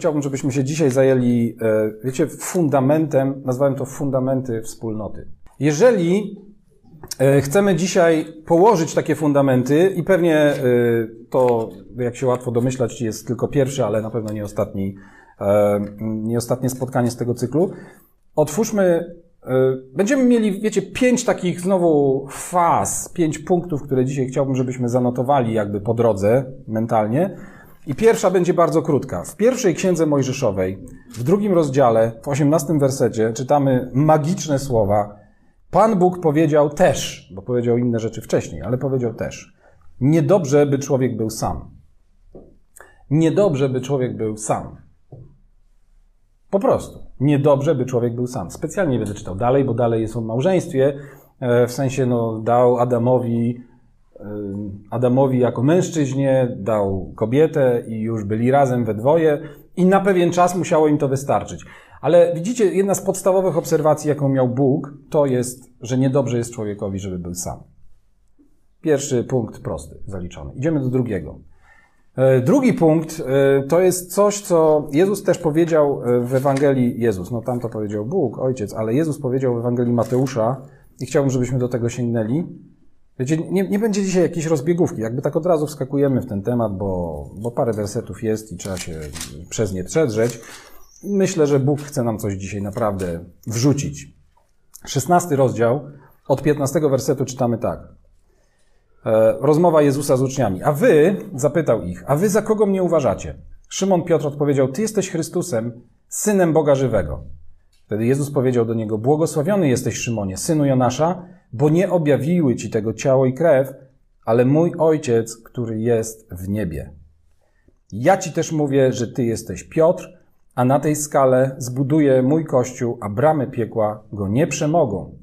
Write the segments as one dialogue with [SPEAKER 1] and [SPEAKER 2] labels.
[SPEAKER 1] Chciałbym, żebyśmy się dzisiaj zajęli, e, wiecie, fundamentem, nazwałem to fundamenty wspólnoty. Jeżeli e, chcemy dzisiaj położyć takie fundamenty i pewnie e, to, jak się łatwo domyślać, jest tylko pierwszy, ale na pewno nie ostatni, nie ostatnie spotkanie z tego cyklu, otwórzmy Będziemy mieli, wiecie, pięć takich znowu faz, pięć punktów, które dzisiaj chciałbym, żebyśmy zanotowali jakby po drodze mentalnie. I pierwsza będzie bardzo krótka. W pierwszej księdze Mojżeszowej, w drugim rozdziale, w osiemnastym wersecie, czytamy magiczne słowa. Pan Bóg powiedział też, bo powiedział inne rzeczy wcześniej, ale powiedział też. Niedobrze, by człowiek był sam. Niedobrze, by człowiek był sam. Po prostu. Niedobrze, by człowiek był sam. Specjalnie będę czytał dalej, bo dalej jest o małżeństwie. E, w sensie, no, dał Adamowi Adamowi jako mężczyźnie, dał kobietę i już byli razem we dwoje i na pewien czas musiało im to wystarczyć. Ale widzicie, jedna z podstawowych obserwacji, jaką miał Bóg, to jest, że niedobrze jest człowiekowi, żeby był sam. Pierwszy punkt prosty, zaliczony. Idziemy do drugiego. E, drugi punkt e, to jest coś, co Jezus też powiedział e, w Ewangelii Jezus. No tam to powiedział Bóg, Ojciec, ale Jezus powiedział w Ewangelii Mateusza i chciałbym, żebyśmy do tego sięgnęli. Wiecie, nie, nie będzie dzisiaj jakiejś rozbiegówki. Jakby tak od razu wskakujemy w ten temat, bo, bo parę wersetów jest i trzeba się przez nie przedrzeć. Myślę, że Bóg chce nam coś dzisiaj naprawdę wrzucić. Szesnasty rozdział, od 15 wersetu czytamy tak. E, rozmowa Jezusa z uczniami. A wy, zapytał ich, a wy za kogo mnie uważacie? Szymon Piotr odpowiedział, ty jesteś Chrystusem, synem Boga żywego. Wtedy Jezus powiedział do niego, błogosławiony jesteś Szymonie, synu Jonasza, bo nie objawiły ci tego ciało i krew, ale mój ojciec, który jest w niebie. Ja ci też mówię, że ty jesteś Piotr, a na tej skale zbuduję mój kościół, a bramy piekła go nie przemogą.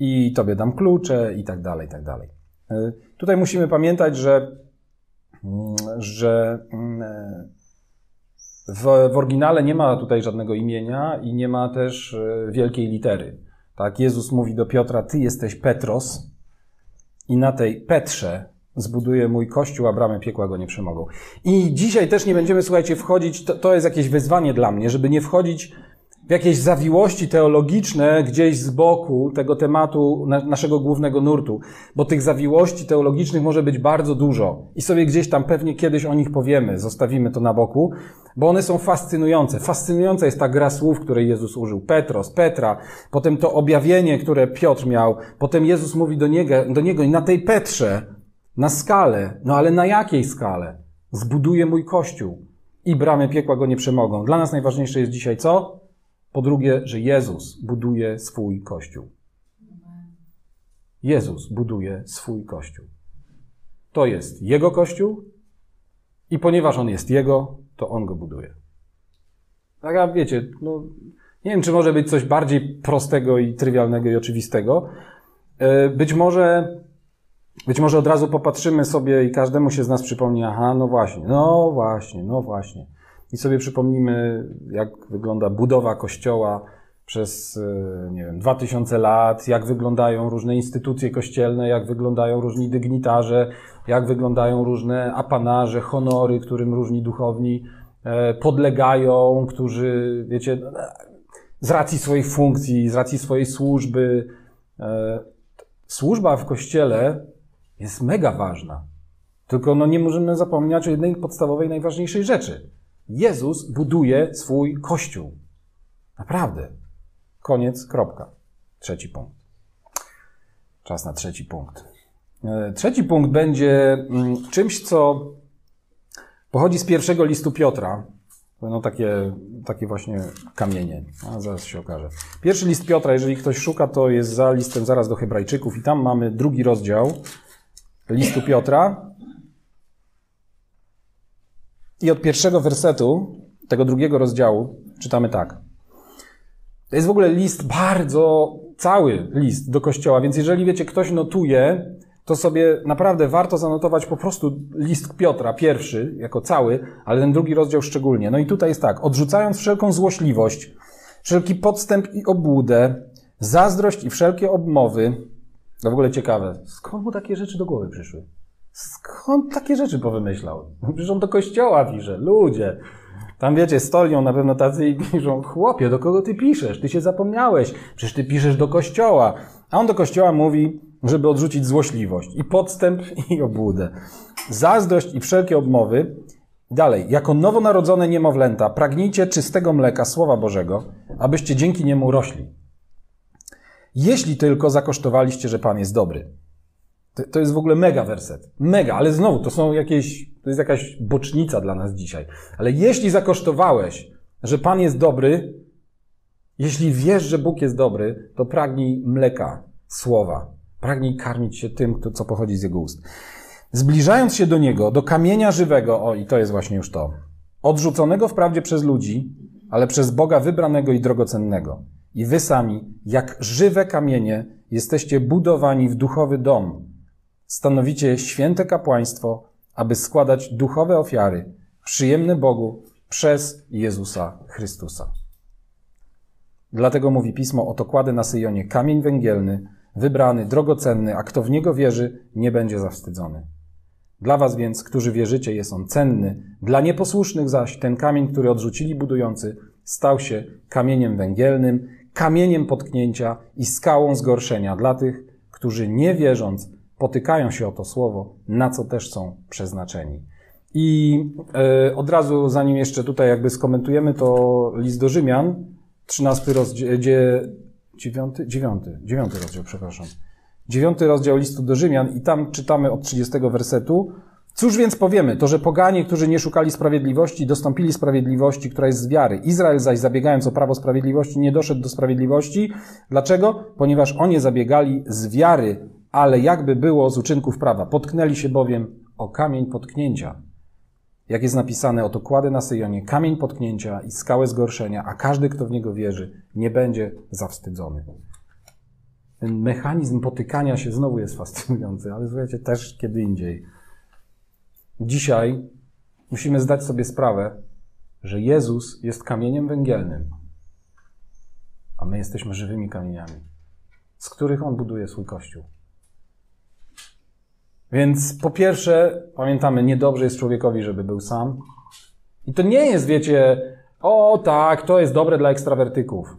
[SPEAKER 1] I tobie dam klucze, i tak dalej, i tak dalej. E, tutaj musimy pamiętać, że, mm, że mm, w, w oryginale nie ma tutaj żadnego imienia i nie ma też e, wielkiej litery. Tak, Jezus mówi do Piotra, ty jesteś Petros i na tej Petrze zbuduję mój kościół, a bramy piekła go nie przemogą. I dzisiaj też nie będziemy, słuchajcie, wchodzić, to, to jest jakieś wyzwanie dla mnie, żeby nie wchodzić w jakieś zawiłości teologiczne gdzieś z boku tego tematu naszego głównego nurtu, bo tych zawiłości teologicznych może być bardzo dużo i sobie gdzieś tam pewnie kiedyś o nich powiemy, zostawimy to na boku, bo one są fascynujące. Fascynująca jest ta gra słów, której Jezus użył. Petros, Petra, potem to objawienie, które Piotr miał, potem Jezus mówi do niego, do niego na tej Petrze, na skalę, no ale na jakiej skale? Zbuduję mój kościół i bramy piekła go nie przemogą. Dla nas najważniejsze jest dzisiaj co? Po drugie, że Jezus buduje swój kościół. Jezus buduje swój kościół. To jest Jego kościół i ponieważ On jest Jego, to On go buduje. Tak, a wiecie, no, nie wiem, czy może być coś bardziej prostego i trywialnego i oczywistego. E, być może, być może od razu popatrzymy sobie i każdemu się z nas przypomni, aha, no właśnie, no właśnie, no właśnie i sobie przypomnimy, jak wygląda budowa kościoła przez, e, nie wiem, 2000 lat, jak wyglądają różne instytucje kościelne, jak wyglądają różni dygnitarze, jak wyglądają różne apanarze, honory, którym różni duchowni e, podlegają, którzy, wiecie, z racji swoich funkcji, z racji swojej służby. E, służba w kościele jest mega ważna. Tylko no, nie możemy zapomnieć o jednej podstawowej, najważniejszej rzeczy. Jezus buduje swój kościół. Naprawdę. Koniec, kropka. Trzeci punkt. Czas na trzeci punkt. E, trzeci punkt będzie mm, czymś, co pochodzi z pierwszego listu Piotra. Będą takie, takie właśnie kamienie. A zaraz się okaże. Pierwszy list Piotra, jeżeli ktoś szuka, to jest za listem zaraz do Hebrajczyków i tam mamy drugi rozdział listu Piotra. I od pierwszego wersetu tego drugiego rozdziału czytamy tak. To jest w ogóle list bardzo, cały list do kościoła, więc jeżeli wiecie, ktoś notuje, to sobie naprawdę warto zanotować po prostu list Piotra, pierwszy, jako cały, ale ten drugi rozdział szczególnie. No i tutaj jest tak, odrzucając wszelką złośliwość, wszelki podstęp i obłudę, zazdrość i wszelkie obmowy, to w ogóle ciekawe, skąd mu takie rzeczy do głowy przyszły? Skąd takie rzeczy powymyślał? Przecież on do kościoła pisze. Ludzie. Tam wiecie, stolią na pewno tacy i piszą, chłopie, do kogo ty piszesz? Ty się zapomniałeś. Przecież ty piszesz do kościoła. A on do kościoła mówi, żeby odrzucić złośliwość i podstęp i obłudę. Zazdrość i wszelkie obmowy. Dalej, jako nowonarodzone niemowlęta, pragnijcie czystego mleka Słowa Bożego, abyście dzięki niemu rośli. Jeśli tylko zakosztowaliście, że Pan jest dobry. To, jest w ogóle mega werset. Mega, ale znowu, to są jakieś, to jest jakaś bocznica dla nas dzisiaj. Ale jeśli zakosztowałeś, że Pan jest dobry, jeśli wiesz, że Bóg jest dobry, to pragnij mleka, słowa. Pragnij karmić się tym, co pochodzi z Jego ust. Zbliżając się do Niego, do kamienia żywego, o i to jest właśnie już to, odrzuconego wprawdzie przez ludzi, ale przez Boga wybranego i drogocennego. I wy sami, jak żywe kamienie, jesteście budowani w duchowy dom. Stanowicie święte kapłaństwo, aby składać duchowe ofiary, przyjemne Bogu przez Jezusa Chrystusa. Dlatego mówi pismo, oto kładę na Syjonie kamień węgielny, wybrany, drogocenny, a kto w niego wierzy, nie będzie zawstydzony. Dla was więc, którzy wierzycie, jest on cenny, dla nieposłusznych zaś ten kamień, który odrzucili budujący, stał się kamieniem węgielnym, kamieniem potknięcia i skałą zgorszenia dla tych, którzy nie wierząc, potykają się o to słowo, na co też są przeznaczeni. I e, od razu, zanim jeszcze tutaj jakby skomentujemy to list do Rzymian, 13 rozdział, dziewiąty, dziewiąty, dziewiąty rozdział, przepraszam. Dziewiąty rozdział listu do Rzymian i tam czytamy od 30 wersetu. Cóż więc powiemy? To, że poganie, którzy nie szukali sprawiedliwości, dostąpili sprawiedliwości, która jest z wiary. Izrael zaś zabiegając o prawo sprawiedliwości nie doszedł do sprawiedliwości. Dlaczego? Ponieważ oni zabiegali z wiary, ale jakby było z uczynków prawa. Potknęli się bowiem o kamień potknięcia. Jak jest napisane, oto kładę na Syjonie kamień potknięcia i skałę zgorszenia, a każdy, kto w niego wierzy, nie będzie zawstydzony. Ten mechanizm potykania się znowu jest fascynujący, ale słuchajcie, też kiedy indziej. Dzisiaj musimy zdać sobie sprawę, że Jezus jest kamieniem węgielnym, a my jesteśmy żywymi kamieniami, z których On buduje swój kościół. Więc po pierwsze, pamiętamy, niedobrze jest człowiekowi, żeby był sam. I to nie jest, wiecie, o tak, to jest dobre dla ekstrawertyków.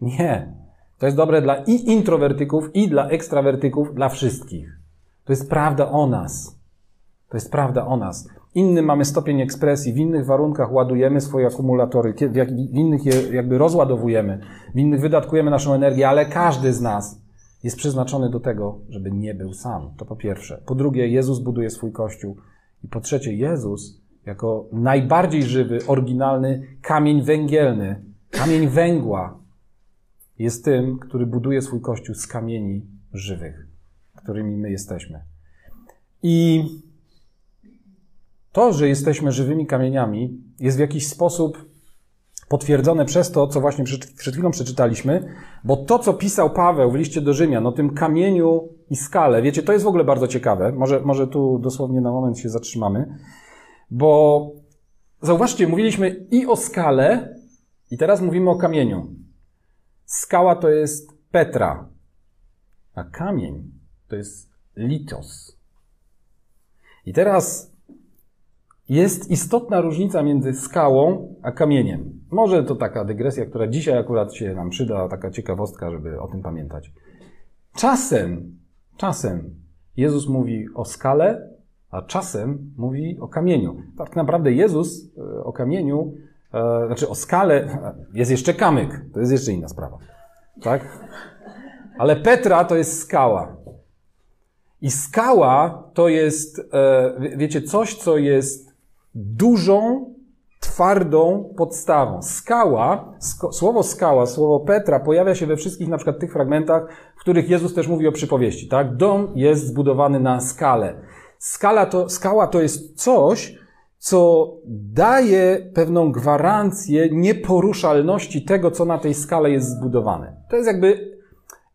[SPEAKER 1] Nie. To jest dobre dla i introwertyków, i dla ekstrawertyków, dla wszystkich. To jest prawda o nas. To jest prawda o nas. Inny mamy stopień ekspresji, w innych warunkach ładujemy swoje akumulatory, w innych je jakby rozładowujemy, w innych wydatkujemy naszą energię, ale każdy z nas jest przeznaczony do tego, żeby nie był sam. To po pierwsze. Po drugie, Jezus buduje swój kościół. I po trzecie, Jezus jako najbardziej żywy, oryginalny kamień węgielny, kamień węgła, jest tym, który buduje swój kościół z kamieni żywych, którymi my jesteśmy. I to, że jesteśmy żywymi kamieniami, jest w jakiś sposób potwierdzone przez to, co właśnie przed, chwilą przeczytaliśmy, bo to, co pisał Paweł w liście do Rzymian o tym kamieniu i skale, wiecie, to jest w ogóle bardzo ciekawe. Może, może tu dosłownie na moment się zatrzymamy, bo zauważcie, mówiliśmy i o skale, i teraz mówimy o kamieniu. Skała to jest Petra, a kamień to jest litos. I teraz jest istotna różnica między skałą a kamieniem. Może to taka dygresja, która dzisiaj akurat się nam przyda, taka ciekawostka, żeby o tym pamiętać. Czasem, czasem Jezus mówi o skale, a czasem mówi o kamieniu. Tak naprawdę Jezus e, o kamieniu, e, znaczy o skale, jest jeszcze kamyk, to jest jeszcze inna sprawa. Tak? Ale Petra to jest skała. I skała to jest, e, wiecie, coś, co jest dużą, twardą podstawą. Skała, sk słowo skała, słowo Petra pojawia się we wszystkich na przykład tych fragmentach, w których Jezus też mówi o przypowieści, tak? Dom jest zbudowany na skalę. Skala to, skała to jest coś, co daje pewną gwarancję nieporuszalności tego, co na tej skale jest zbudowane. To jest jakby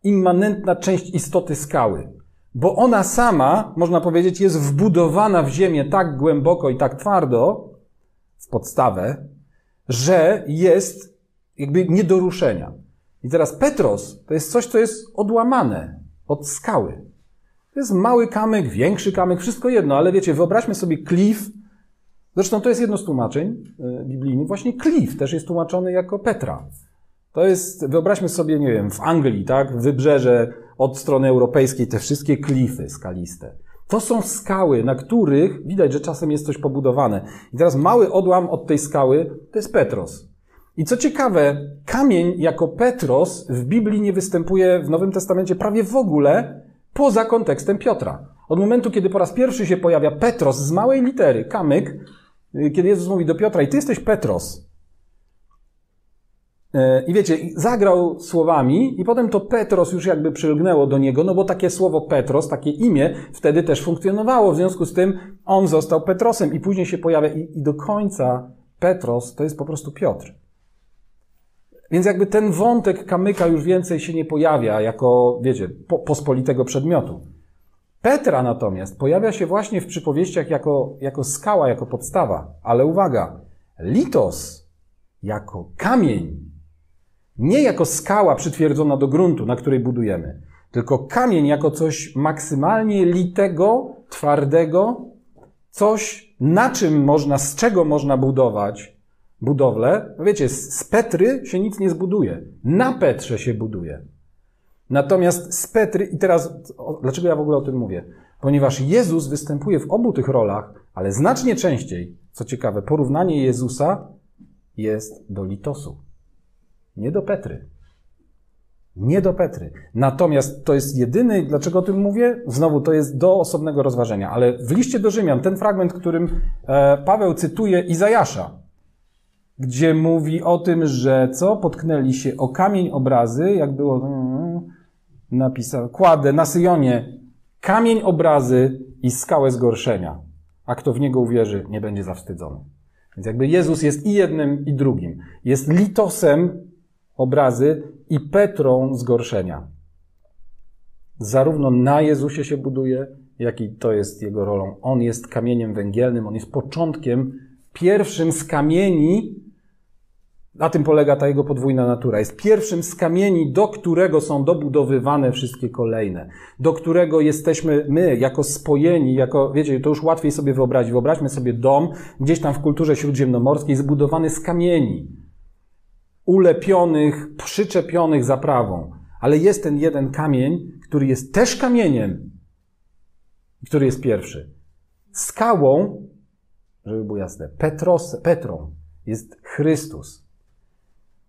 [SPEAKER 1] immanentna część istoty skały bo ona sama, można powiedzieć, jest wbudowana w ziemię tak głęboko i tak twardo, podstawę, że jest jakby nie do ruszenia. I teraz Petros to jest coś, co jest odłamane od skały. To jest mały kamyk, większy kamyk, wszystko jedno, ale wiecie, wyobraźmy sobie klif Zresztą to jest jedno z tłumaczeń e, biblijnych. Właśnie klif też jest tłumaczony jako Petra. To jest, wyobraźmy sobie, nie wiem, w Anglii, tak, wybrzeże od strony europejskiej, te wszystkie klify skaliste. To są skały, na których widać, że czasem jest coś pobudowane. I teraz mały odłam od tej skały to jest Petros. I co ciekawe, kamień jako Petros w Biblii nie występuje w Nowym Testamencie prawie w ogóle poza kontekstem Piotra. Od momentu, kiedy po raz pierwszy się pojawia Petros z małej litery, kamyk, kiedy Jezus mówi do Piotra, i ty jesteś Petros, I wiecie, zagrał słowami, i potem to Petros już jakby przylgnęło do niego, no bo takie słowo Petros, takie imię, wtedy też funkcjonowało. W związku z tym on został Petrosem i później się pojawia, i, i do końca Petros to jest po prostu Piotr. Więc jakby ten wątek kamyka już więcej się nie pojawia jako, wiecie, po, pospolitego przedmiotu. Petra natomiast pojawia się właśnie w przypowieściach jako, jako skała, jako podstawa. Ale uwaga, litos jako kamień nie jako skała przytwierdzona do gruntu, na której budujemy, tylko kamień jako coś maksymalnie litego, twardego, coś, na czym można, z czego można budować budowlę. No wiecie, z Petry się nic nie zbuduje. Na Petrze się buduje. Natomiast z Petry, i teraz, dlaczego ja w ogóle o tym mówię? Ponieważ Jezus występuje w obu tych rolach, ale znacznie częściej, co ciekawe, porównanie Jezusa jest do litosu. Nie do Petry. Nie do Petry. Natomiast to jest jedyny, dlaczego o tym mówię? Znowu to jest do osobnego rozważenia, ale w liście do Rzymian, ten fragment, którym e, Paweł cytuje Izajasza, gdzie mówi o tym, że co? Potknęli się o kamień obrazy, jak było mm, napisane, kładę na Syjonie kamień obrazy i skałę zgorszenia. A kto w niego uwierzy, nie będzie zawstydzony. Więc jakby Jezus jest i jednym, i drugim. Jest litosem obrazy i Petrą zgorszenia. Zarówno na Jezusie się buduje, jak i to jest jego rolą. On jest kamieniem węgielnym, on jest początkiem, pierwszym z kamieni, na tym polega ta jego podwójna natura. Jest pierwszym z kamieni, do którego są dobudowywane wszystkie kolejne, do którego jesteśmy my, jako spojeni, jako, wiecie, to już łatwiej sobie wyobrazić. Wyobraźmy sobie dom, gdzieś tam w kulturze śródziemnomorskiej, zbudowany z kamieni ulepionych, przyczepionych zaprawą. Ale jest ten jeden kamień, który jest też kamieniem, który jest pierwszy. Skałą, żeby było jasne, Petros, Petrą jest Chrystus.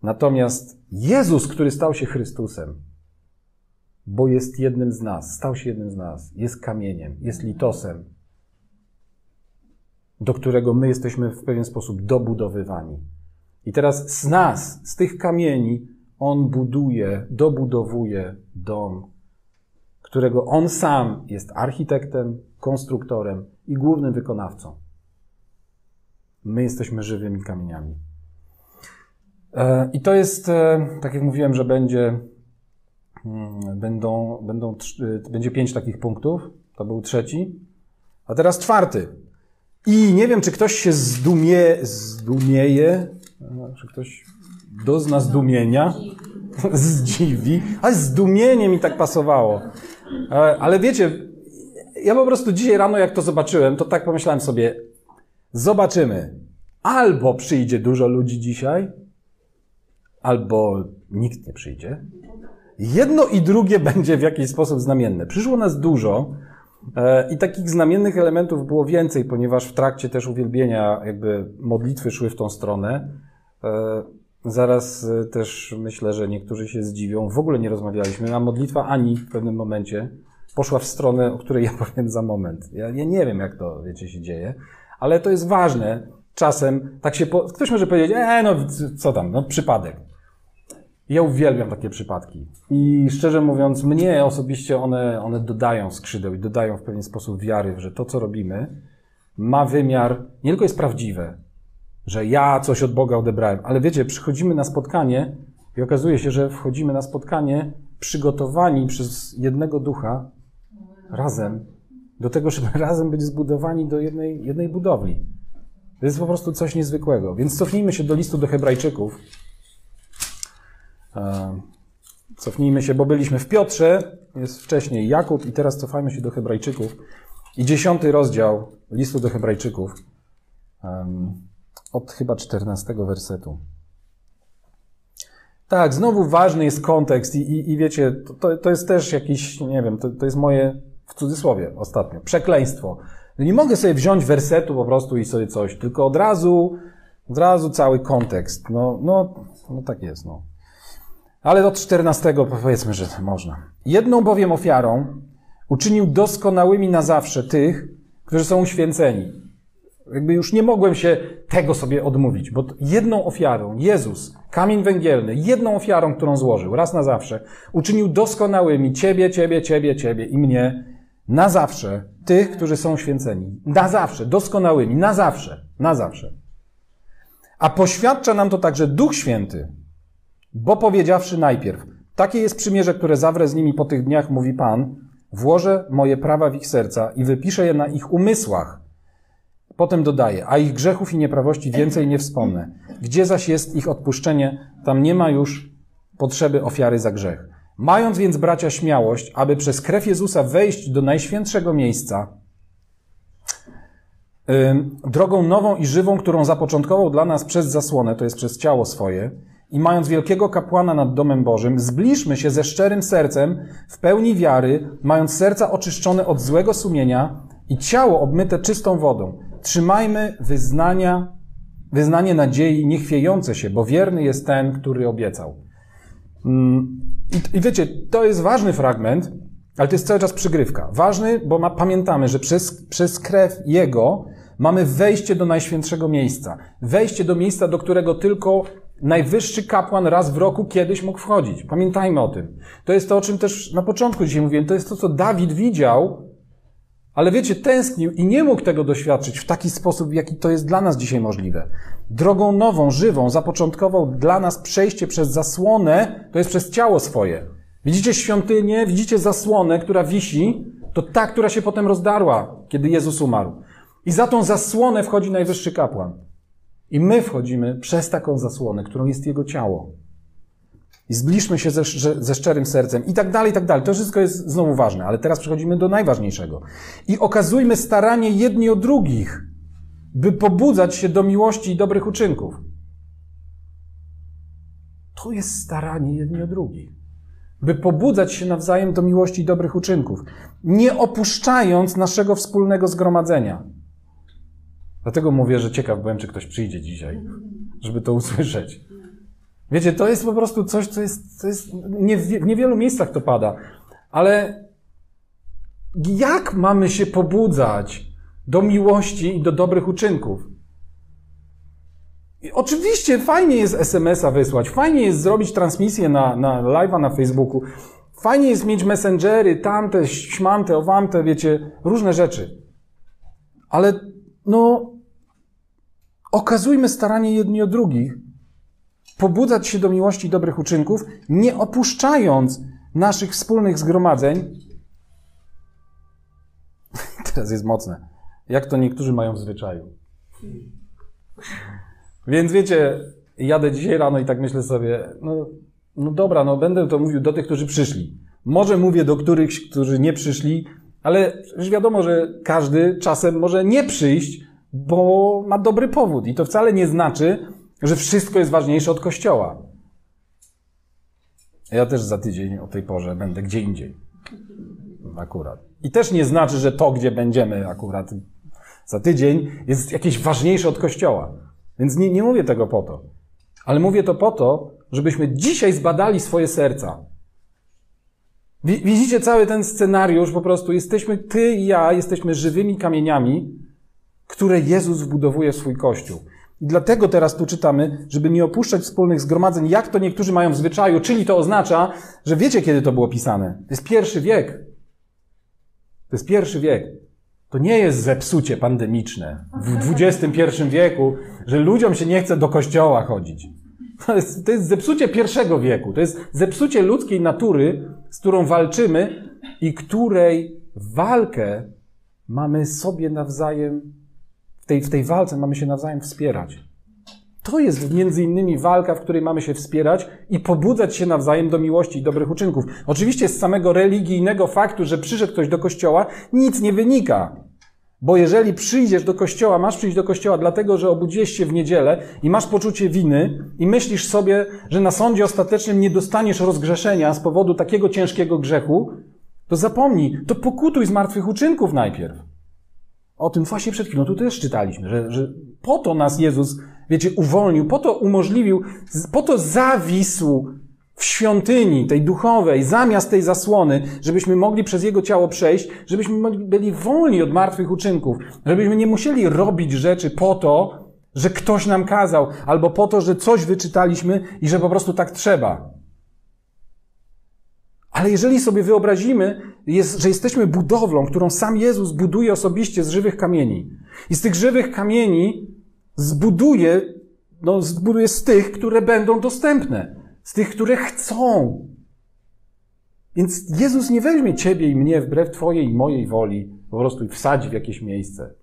[SPEAKER 1] Natomiast Jezus, który stał się Chrystusem, bo jest jednym z nas, stał się jednym z nas, jest kamieniem, jest litosem, do którego my jesteśmy w pewien sposób dobudowywani. I teraz z nas, z tych kamieni, on buduje, dobudowuje dom, którego on sam jest architektem, konstruktorem i głównym wykonawcą. My jesteśmy żywymi kamieniami. E, I to jest, e, tak jak mówiłem, że będzie, mm, będą, będą, e, będzie pięć takich punktów. To był trzeci. A teraz czwarty. I nie wiem, czy ktoś się zdumie, zdumieje, czy ktoś dozna zdumienia, zdziwi, a zdumienie mi tak pasowało. E, ale wiecie, ja po prostu dzisiaj rano, jak to zobaczyłem, to tak pomyślałem sobie, zobaczymy. Albo przyjdzie dużo ludzi dzisiaj, albo nikt nie przyjdzie. Jedno i drugie będzie w jakiś sposób znamienne. Przyszło nas dużo, e, i takich znamiennych elementów było więcej, ponieważ w trakcie też uwielbienia jakby modlitwy szły w tą stronę. E, zaraz e, też myślę, że niektórzy się zdziwią. W ogóle nie rozmawialiśmy, a modlitwa Ani w pewnym momencie poszła w stronę, o której ja powiem za moment. Ja, ja nie wiem, jak to, wiecie, się dzieje, ale to jest ważne. Czasem tak się, po... ktoś może powiedzieć, e, no co tam, no przypadek. Ja uwielbiam takie przypadki. I szczerze mówiąc, mnie osobiście one, one dodają skrzydeł i dodają w pewien sposób wiary, że to, co robimy, ma wymiar, nie tylko jest prawdziwe, że ja coś od Boga odebrałem. Ale wiecie, przychodzimy na spotkanie i okazuje się, że wchodzimy na spotkanie przygotowani przez jednego ducha razem do tego, żeby razem być zbudowani do jednej, jednej budowli. To jest po prostu coś niezwykłego. Więc cofnijmy się do listu do Hebrajczyków. E, cofnijmy się, bo byliśmy w Piotrze, jest wcześniej Jakub i teraz cofajmy się do Hebrajczyków. I dziesiąty rozdział listu do Hebrajczyków. Od chyba 14 wersetu. Tak, znowu ważny jest kontekst i, i, i wiecie, to, to jest też jakiś, nie wiem, to, to jest moje, w cudzysłowie ostatnio, przekleństwo. No nie mogę sobie wziąć wersetu po prostu i sobie coś, tylko od razu, od razu cały kontekst. No, no, no tak jest, no. Ale od 14 powiedzmy, że można. Jedną bowiem ofiarą uczynił doskonałymi na zawsze tych, którzy są uświęceni. Jakby już nie mogłem się tego sobie odmówić, bo jedną ofiarą Jezus, kamień węgielny, jedną ofiarą, którą złożył raz na zawsze, uczynił doskonałymi ciebie, ciebie, ciebie, ciebie i mnie na zawsze tych, którzy są święceni. Na zawsze, doskonałymi, na zawsze, na zawsze. A poświadcza nam to także Duch Święty, bo powiedziawszy najpierw, takie jest przymierze, które zawrę z nimi po tych dniach, mówi Pan, włożę moje prawa w ich serca i wypiszę je na ich umysłach. Potem dodaje, a ich grzechów i nieprawości więcej nie wspomnę. Gdzie zaś jest ich odpuszczenie, tam nie ma już potrzeby ofiary za grzech. Mając więc bracia śmiałość, aby przez krew Jezusa wejść do najświętszego miejsca, drogą nową i żywą, którą zapoczątkował dla nas przez zasłonę, to jest przez ciało swoje, i mając wielkiego kapłana nad domem Bożym, zbliżmy się ze szczerym sercem, w pełni wiary, mając serca oczyszczone od złego sumienia i ciało obmyte czystą wodą. Trzymajmy wyznania, wyznanie nadziei niechwiejące się, bo wierny jest ten, który obiecał. Mm, I, I, wiecie, to jest ważny fragment, ale to jest cały czas przygrywka. Ważny, bo ma, pamiętamy, że przez, przez krew Jego mamy wejście do najświętszego miejsca. Wejście do miejsca, do którego tylko najwyższy kapłan raz w roku kiedyś mógł wchodzić. Pamiętajmy o tym. To jest to, o czym też na początku dzisiaj mówiłem. To jest to, co Dawid widział, ale wiecie, tęsknił i nie mógł tego doświadczyć w taki sposób, w jaki to jest dla nas dzisiaj możliwe. Drogą nową, żywą, zapoczątkował dla nas przejście przez zasłonę, to jest przez ciało swoje. Widzicie świątynię, widzicie zasłonę, która wisi, to ta, która się potem rozdarła, kiedy Jezus umarł. I za tą zasłonę wchodzi najwyższy kapłan. I my wchodzimy przez taką zasłonę, którą jest Jego ciało. I zbliżmy się ze, ze szczerym sercem i tak dalej, i tak dalej. To wszystko jest znowu ważne, ale teraz przechodzimy do najważniejszego. I okazujmy staranie jedni o drugich, by pobudzać się do miłości i dobrych uczynków. To jest staranie jedni o drugich. By pobudzać się nawzajem do miłości i dobrych uczynków, nie opuszczając naszego wspólnego zgromadzenia. Dlatego mówię, że ciekaw byłem, czy ktoś przyjdzie dzisiaj, żeby to usłyszeć. Wiecie, to jest po prostu coś, co jest, co jest nie w niewielu miejscach to pada, ale jak mamy się pobudzać do miłości i do dobrych uczynków? I oczywiście fajnie jest SMS-a wysłać, fajnie jest zrobić transmisję na, na live'a na Facebooku, fajnie jest mieć messengery, tamte, śmante, owamte, wiecie, różne rzeczy. Ale no, okazujmy staranie jedni o drugich, pobudzać się do miłości i dobrych uczynków, nie opuszczając naszych wspólnych zgromadzeń. Teraz jest mocne. Jak to niektórzy mają w zwyczaju. Więc wiecie, jadę dzisiaj rano i tak myślę sobie, no, no dobra, no będę to mówił do tych, którzy przyszli. Może mówię do których, którzy nie przyszli, ale już wiadomo, że każdy czasem może nie przyjść, bo ma dobry powód. I to wcale nie znaczy, że wszystko jest ważniejsze od Kościoła. Ja też za tydzień o tej porze będę gdzie indziej. Akurat. I też nie znaczy, że to, gdzie będziemy akurat za tydzień, jest jakieś ważniejsze od Kościoła. Więc nie, nie mówię tego po to. Ale mówię to po to, żebyśmy dzisiaj zbadali swoje serca. Widzicie cały ten scenariusz, po prostu jesteśmy, ty i ja, jesteśmy żywymi kamieniami, które Jezus wbudowuje w swój Kościół. I dlatego teraz tu czytamy, żeby nie opuszczać wspólnych zgromadzeń, jak to niektórzy mają w zwyczaju, czyli to oznacza, że wiecie, kiedy to było pisane. To jest pierwszy wiek. To jest pierwszy wiek. To nie jest zepsucie pandemiczne w XXI wieku, że ludziom się nie chce do kościoła chodzić. To jest, to jest zepsucie pierwszego wieku. To jest zepsucie ludzkiej natury, z którą walczymy i której walkę mamy sobie nawzajem w tej, w tej walce mamy się nawzajem wspierać. To jest między innymi walka, w której mamy się wspierać i pobudzać się nawzajem do miłości i dobrych uczynków. Oczywiście z samego religijnego faktu, że przyszedł ktoś do kościoła, nic nie wynika. Bo jeżeli przyjdziesz do kościoła, masz przyjść do kościoła dlatego, że obudziłeś się w niedzielę i masz poczucie winy i myślisz sobie, że na sądzie ostatecznym nie dostaniesz rozgrzeszenia z powodu takiego ciężkiego grzechu, to zapomnij, to pokutuj z martwych uczynków najpierw. O tym właśnie przed chwilą tu też czytaliśmy, że, że po to nas Jezus, wiecie, uwolnił, po to umożliwił, po to zawisł w świątyni tej duchowej, zamiast tej zasłony, żebyśmy mogli przez Jego ciało przejść, żebyśmy byli wolni od martwych uczynków, żebyśmy nie musieli robić rzeczy po to, że ktoś nam kazał, albo po to, że coś wyczytaliśmy i że po prostu tak trzeba. Ale jeżeli sobie wyobrazimy, jest, że jesteśmy budowlą, którą sam Jezus buduje osobiście z żywych kamieni, i z tych żywych kamieni zbuduje, no, zbuduje z tych, które będą dostępne z tych, które chcą. Więc Jezus nie weźmie ciebie i mnie wbrew twojej i mojej woli, po prostu i wsadzi w jakieś miejsce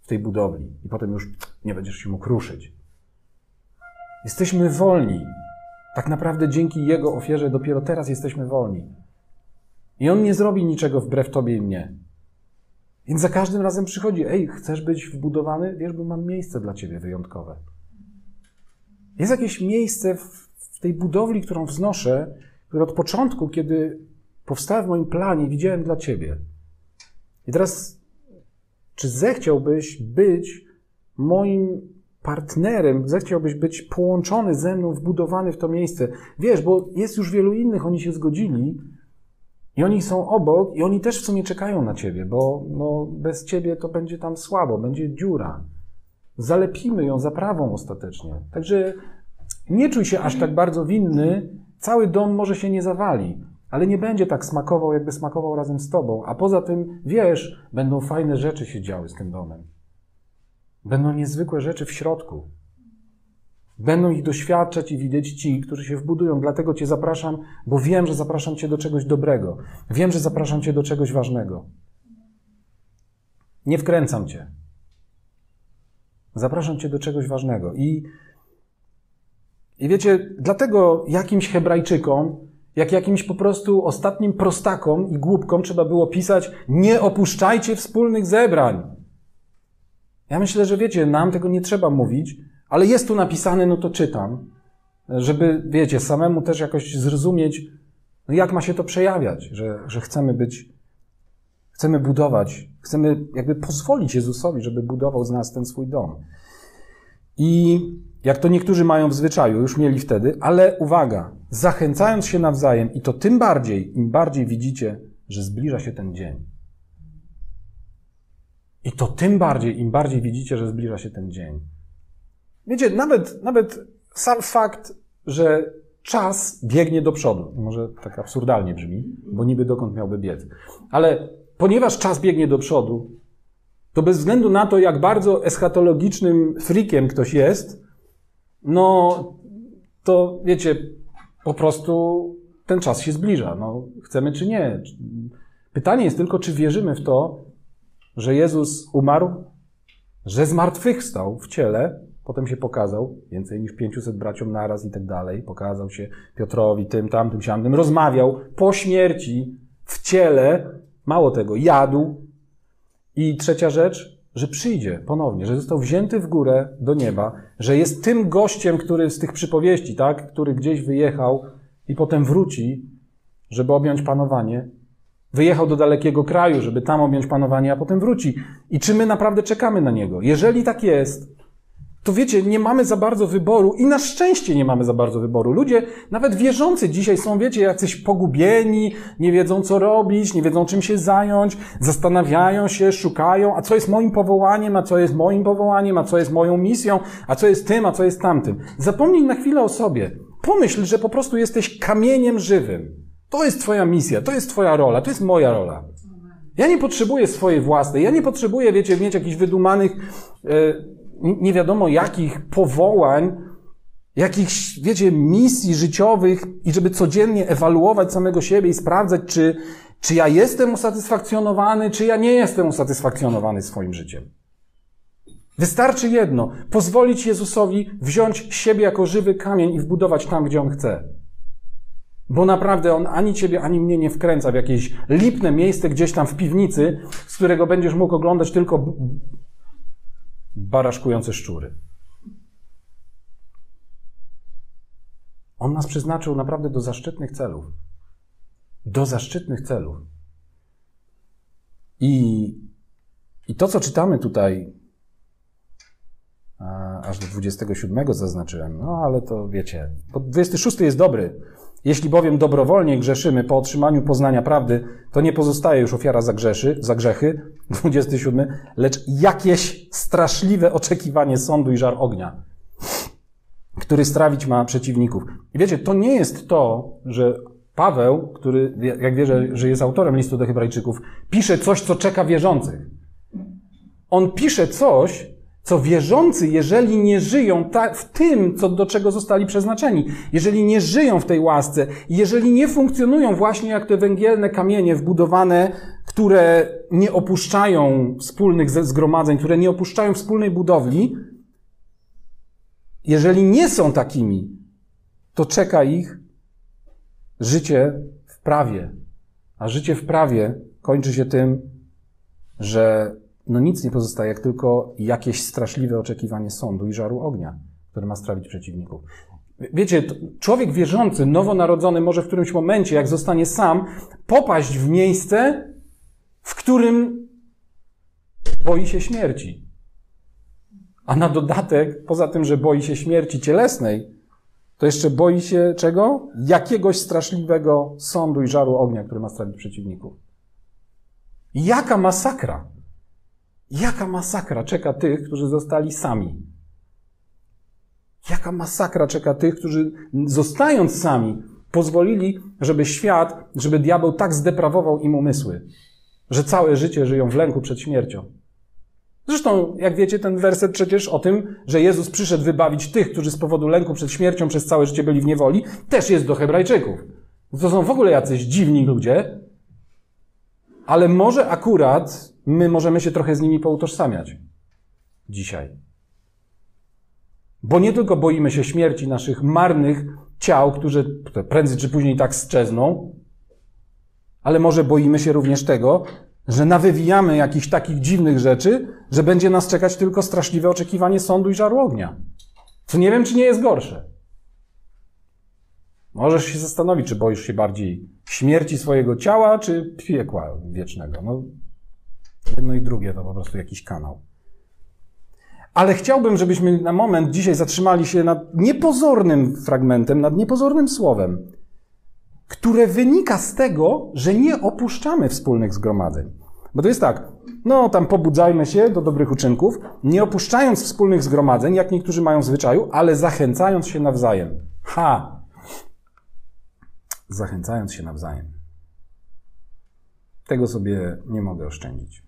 [SPEAKER 1] w tej budowli i potem już nie będziesz się mógł ruszyć. Jesteśmy wolni. Tak naprawdę dzięki Jego ofierze dopiero teraz jesteśmy wolni. I On nie zrobi niczego wbrew Tobie i mnie. Więc za każdym razem przychodzi, ej, chcesz być wbudowany? Wiesz, bo mam miejsce dla Ciebie wyjątkowe. Jest jakieś miejsce w w tej budowli, którą wznoszę, które od początku, kiedy powstała w moim planie, widziałem dla Ciebie. I teraz, czy zechciałbyś być moim partnerem, zechciałbyś być połączony ze mną, wbudowany w to miejsce? Wiesz, bo jest już wielu innych, oni się zgodzili i oni są obok i oni też w sumie czekają na Ciebie, bo no, bez Ciebie to będzie tam słabo, będzie dziura. Zalepimy ją zaprawą ostatecznie. Także nie czuj się aż tak bardzo winny, cały dom może się nie zawali, ale nie będzie tak smakował, jakby smakował razem z tobą. A poza tym, wiesz, będą fajne rzeczy się działy z tym domem. Będą niezwykłe rzeczy w środku. Będą ich doświadczać i widzieć ci, którzy się wbudują. Dlatego Cię zapraszam, bo wiem, że zapraszam Cię do czegoś dobrego. Wiem, że zapraszam Cię do czegoś ważnego. Nie wkręcam Cię. Zapraszam Cię do czegoś ważnego. I i wiecie, dlatego jakimś Hebrajczykom, jak jakimś po prostu ostatnim prostakom i głupkom trzeba było pisać: Nie opuszczajcie wspólnych zebrań. Ja myślę, że wiecie, nam tego nie trzeba mówić, ale jest tu napisane, no to czytam, żeby, wiecie, samemu też jakoś zrozumieć, no jak ma się to przejawiać, że, że chcemy być, chcemy budować, chcemy jakby pozwolić Jezusowi, żeby budował z nas ten swój dom. I jak to niektórzy mają w zwyczaju, już mieli wtedy, ale uwaga, zachęcając się nawzajem i to tym bardziej, im bardziej widzicie, że zbliża się ten dzień. I to tym bardziej, im bardziej widzicie, że zbliża się ten dzień. Wiecie, nawet, nawet sam fakt, że czas biegnie do przodu, może tak absurdalnie brzmi, bo niby dokąd miałby biec, ale ponieważ czas biegnie do przodu, to bez względu na to, jak bardzo eschatologicznym frikiem ktoś jest, no to wiecie, po prostu ten czas się zbliża. No, chcemy czy nie. Pytanie jest tylko, czy wierzymy w to, że Jezus umarł, że zmartwychwstał w ciele, potem się pokazał, więcej niż 500 braciom naraz i tak dalej, pokazał się Piotrowi, tym, tamtym, siamtym, rozmawiał po śmierci w ciele, mało tego, jadł. I trzecia rzecz, że przyjdzie ponownie, że został wzięty w górę do nieba, że jest tym gościem, który z tych przypowieści, tak, który gdzieś wyjechał i potem wróci, żeby objąć panowanie. Wyjechał do dalekiego kraju, żeby tam objąć panowanie, a potem wróci. I czy my naprawdę czekamy na niego? Jeżeli tak jest, to wiecie, nie mamy za bardzo wyboru i na szczęście nie mamy za bardzo wyboru. Ludzie, nawet wierzący dzisiaj są, wiecie, jacyś pogubieni, nie wiedzą co robić, nie wiedzą czym się zająć, zastanawiają się, szukają, a co jest moim powołaniem, a co jest moim powołaniem, a co jest moją misją, a co jest tym, a co jest tamtym. Zapomnij na chwilę o sobie. Pomyśl, że po prostu jesteś kamieniem żywym. To jest twoja misja, to jest twoja rola, to jest moja rola. Ja nie potrzebuję swojej własnej, ja nie potrzebuję, wiecie, mieć jakichś wydumanych, yy, nie wiadomo jakich powołań, jakichś, wiecie, misji życiowych i żeby codziennie ewaluować samego siebie i sprawdzać, czy, czy ja jestem usatysfakcjonowany, czy ja nie jestem usatysfakcjonowany swoim życiem. Wystarczy jedno, pozwolić Jezusowi wziąć siebie jako żywy kamień i wbudować tam, gdzie On chce. Bo naprawdę on ani ciebie, ani mnie nie wkręca w jakieś lipne miejsce gdzieś tam w piwnicy, z którego będziesz mógł oglądać tylko baraszkujące szczury. On nas przeznaczył naprawdę do zaszczytnych celów. Do zaszczytnych celów. I, i to, co czytamy tutaj, aż do 27 zaznaczyłem, no ale to wiecie, 26 jest dobry. Jeśli bowiem dobrowolnie grzeszymy po otrzymaniu poznania prawdy, to nie pozostaje już ofiara za, grzeszy, za grzechy, 27, lecz jakieś straszliwe oczekiwanie sądu i żar ognia, który strawić ma przeciwników. I wiecie, to nie jest to, że Paweł, który, jak wie, że jest autorem listu do Hebrajczyków, pisze coś, co czeka wierzących. On pisze coś, co wierzący, jeżeli nie żyją w tym, co, do czego zostali przeznaczeni, jeżeli nie żyją w tej łasce, jeżeli nie funkcjonują właśnie jak te węgielne kamienie wbudowane, które nie opuszczają wspólnych zgromadzeń, które nie opuszczają wspólnej budowli, jeżeli nie są takimi, to czeka ich życie w prawie. A życie w prawie kończy się tym, że no nic nie pozostaje, jak tylko jakieś straszliwe oczekiwanie sądu i żaru ognia, który ma strawić przeciwników. Wiecie, człowiek wierzący, nowonarodzony może w którymś momencie, jak zostanie sam, popaść w miejsce, w którym boi się śmierci. A na dodatek, poza tym, że boi się śmierci cielesnej, to jeszcze boi się czego? Jakiegoś straszliwego sądu i żaru ognia, który ma strawić przeciwników. Jaka masakra! Jaka masakra czeka tych, którzy zostali sami. Jaka masakra czeka tych, którzy zostając sami, pozwolili, żeby świat, żeby diabeł tak zdeprawował im umysły, że całe życie żyją w lęku przed śmiercią. Zresztą, jak wiecie, ten werset przecież o tym, że Jezus przyszedł wybawić tych, którzy z powodu lęku przed śmiercią przez całe życie byli w niewoli, też jest do Hebrajczyków. To są w ogóle jacyś dziwni ludzie, ale może akurat my możemy się trochę z nimi poutożsamiać dzisiaj. Bo nie tylko boimy się śmierci naszych marnych ciał, które prędzej czy później tak strzezną, ale może boimy się również tego, że nawywijamy jakichś takich dziwnych rzeczy, że będzie nas czekać tylko straszliwe oczekiwanie sądu i żaru ognia. Co nie wiem, czy nie jest gorsze. Możesz się zastanowić, czy boisz się bardziej śmierci swojego ciała, czy piekła wiecznego. No, jedno i drugie to po prostu jakiś kanał. Ale chciałbym, żebyśmy na moment dzisiaj zatrzymali się nad niepozornym fragmentem, nad niepozornym słowem, które wynika z tego, że nie opuszczamy wspólnych zgromadzeń. Bo to jest tak, no tam pobudzajmy się do dobrych uczynków, nie opuszczając wspólnych zgromadzeń, jak niektórzy mają w zwyczaju, ale zachęcając się nawzajem. Ha! Zachęcając się nawzajem. Tego sobie nie mogę oszczędzić.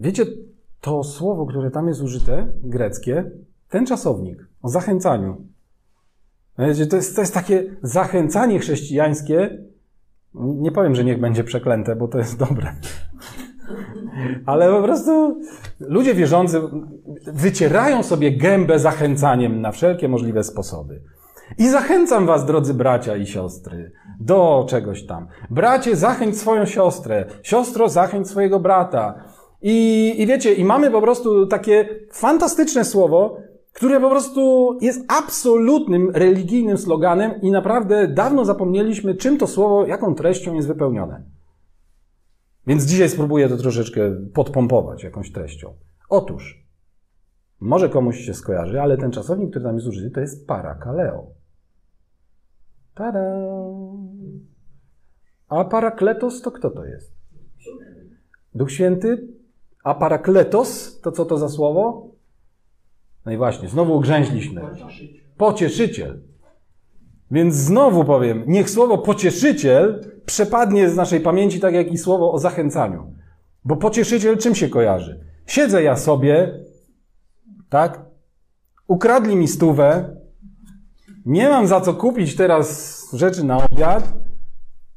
[SPEAKER 1] Wiecie, to słowo, które tam jest użyte, greckie, ten czasownik o zachęcaniu. Wiecie, to jest, to jest takie zachęcanie chrześcijańskie. Nie powiem, że niech będzie przeklęte, bo to jest dobre. Ale po prostu ludzie wierzący wycierają sobie gębę zachęcaniem na wszelkie możliwe sposoby. I zachęcam was, drodzy bracia i siostry, do czegoś tam. Bracie, zachęć swoją siostrę. Siostro, zachęć swojego brata. I, I wiecie, i mamy po prostu takie fantastyczne słowo, które po prostu jest absolutnym religijnym sloganem i naprawdę dawno zapomnieliśmy, czym to słowo, jaką treścią jest wypełnione. Więc dzisiaj spróbuję to troszeczkę podpompować jakąś treścią. Otóż, może komuś się skojarzy, ale ten czasownik, który tam jest użyty, to jest parakaleo. Tada! A parakletos to kto to jest? Duch Święty? A parakletos, to co to za słowo? No i właśnie, znowu ugrzęźliśmy. Pocieszyciel. Więc znowu powiem, niech słowo pocieszyciel przepadnie z naszej pamięci, tak jak i słowo o zachęcaniu. Bo pocieszyciel czym się kojarzy? Siedzę ja sobie, tak? Ukradli mi stówę, nie mam za co kupić teraz rzeczy na obiad,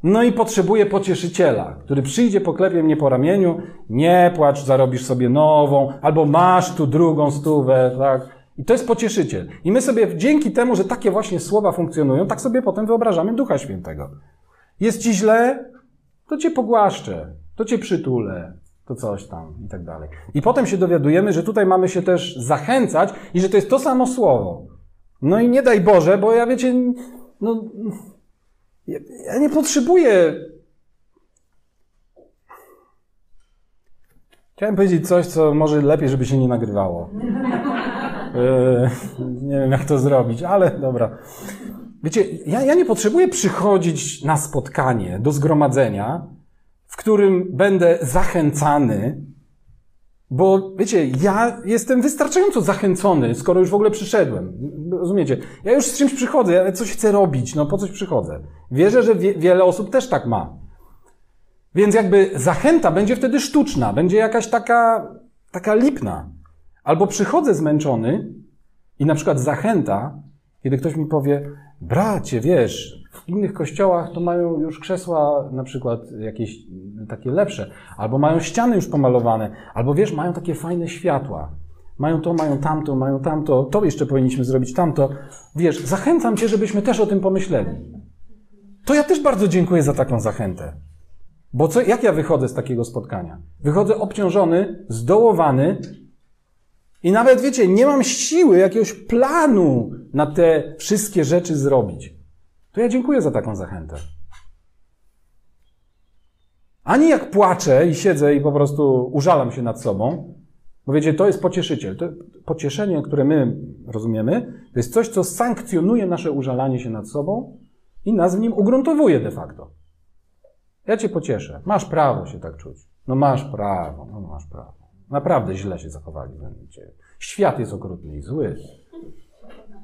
[SPEAKER 1] no i potrzebuję pocieszyciela, który przyjdzie, poklepie mnie po ramieniu, nie płacz, zarobisz sobie nową, albo masz tu drugą stówę, tak? I to jest pocieszyciel. I my sobie dzięki temu, że takie właśnie słowa funkcjonują, tak sobie potem wyobrażamy Ducha Świętego. Jest ci źle, to cię pogłaszczę, to cię przytulę, to coś tam i tak dalej. I potem się dowiadujemy, że tutaj mamy się też zachęcać i że to jest to samo słowo. No i nie daj Boże, bo ja wiecie, no, ja, nie potrzebuję. Chciałem powiedzieć coś, co może lepiej, żeby się nie nagrywało. Yy, nie wiem, jak to zrobić, ale dobra. Wiecie, ja, ja nie potrzebuję przychodzić na spotkanie, do zgromadzenia, w którym będę zachęcany, bo wiecie, ja jestem wystarczająco zachęcony, skoro już w ogóle przyszedłem. Rozumiecie? Ja już z czymś przychodzę, ja coś chcę robić, no po coś przychodzę. Wierzę, że wie, wiele osób też tak ma. Więc jakby zachęta będzie wtedy sztuczna, będzie jakaś taka, taka lipna. Albo przychodzę zmęczony i na przykład zachęta, kiedy ktoś mi powie, bracie, wiesz, w innych kościołach to mają już krzesła na przykład jakieś takie lepsze, albo mają ściany już pomalowane, albo wiesz, mają takie fajne światła. Mają to, mają tamto, mają tamto, to jeszcze powinniśmy zrobić tamto. Wiesz, zachęcam cię, żebyśmy też o tym pomyśleli. To ja też bardzo dziękuję za taką zachętę. Bo co, jak ja wychodzę z takiego spotkania? Wychodzę obciążony, zdołowany i nawet, wiecie, nie mam siły, jakiegoś planu na te wszystkie rzeczy zrobić. To ja dziękuję za taką zachętę. Ani jak płaczę i siedzę i po prostu użalam się nad sobą, bo wiecie, to jest pocieszyciel. To pocieszenie, które my rozumiemy, to jest coś, co sankcjonuje nasze użalanie się nad sobą i nas w nim ugruntowuje de facto. Ja cię pocieszę. Masz prawo się tak czuć. No masz prawo, no masz prawo. Naprawdę źle się zachowali względem. Świat jest okrutny i zły.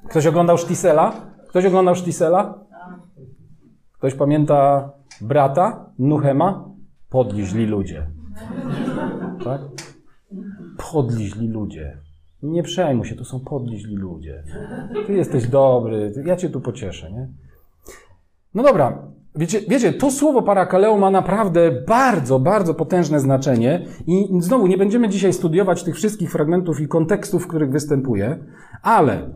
[SPEAKER 1] Ktoś oglądał Sztisela? Ktoś oglądał Sztisela? Ktoś pamięta brata Nuchema? Podli źli ludzie. Tak? Podli źli ludzie. Nie przejmuj się, to są podli źli ludzie. Ty jesteś dobry, ja cię tu pocieszę, nie? No dobra, Wiecie, wiecie, to słowo parakaleo ma naprawdę bardzo, bardzo potężne znaczenie i znowu nie będziemy dzisiaj studiować tych wszystkich fragmentów i kontekstów, w których występuje, ale